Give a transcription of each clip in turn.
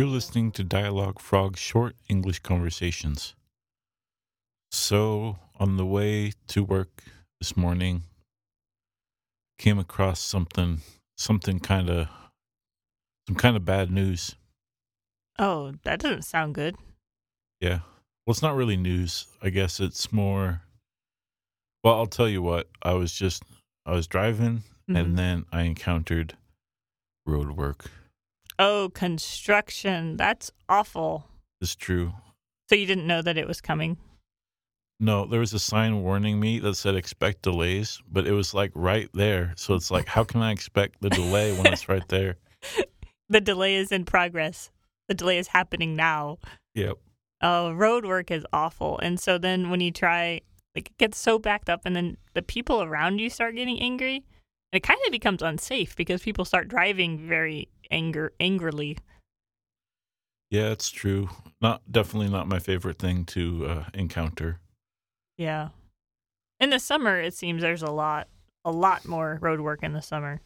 You're listening to Dialogue Frog Short English Conversations. So, on the way to work this morning, came across something, something kind of, some kind of bad news. Oh, that doesn't sound good. Yeah. Well, it's not really news. I guess it's more. Well, I'll tell you what. I was just, I was driving Mhm. and then I encountered road work. Oh, construction. That's awful. It's true. So you didn't know that it was coming? No, there was a sign warning me that said expect delays, but it was like right there. So it's like, how can I expect the delay when it's right there? The delay is in progress. The delay is happening now. Yep. Oh, road work is awful. And so then when you try, like, it gets so backed up, and then the people around you start getting angry. And it kind of becomes unsafe because people start driving very anger angrily. Yeah, it's true. Not definitely not my favorite thing to uh, encounter. Yeah. In the summer, it seems there's a lot, a lot more road work in the summer.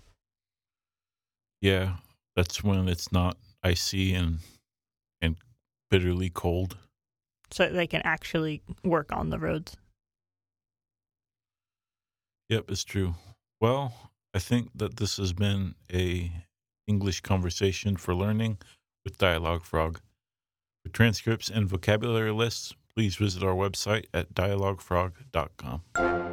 Yeah, that's when it's not icy and and bitterly cold. So they can actually work on the roads. Yep, it's true. Well, I think that this has been a English conversation for learning with Dialogue Frog. For transcripts and vocabulary lists, please visit our website at dialoguefrog.com.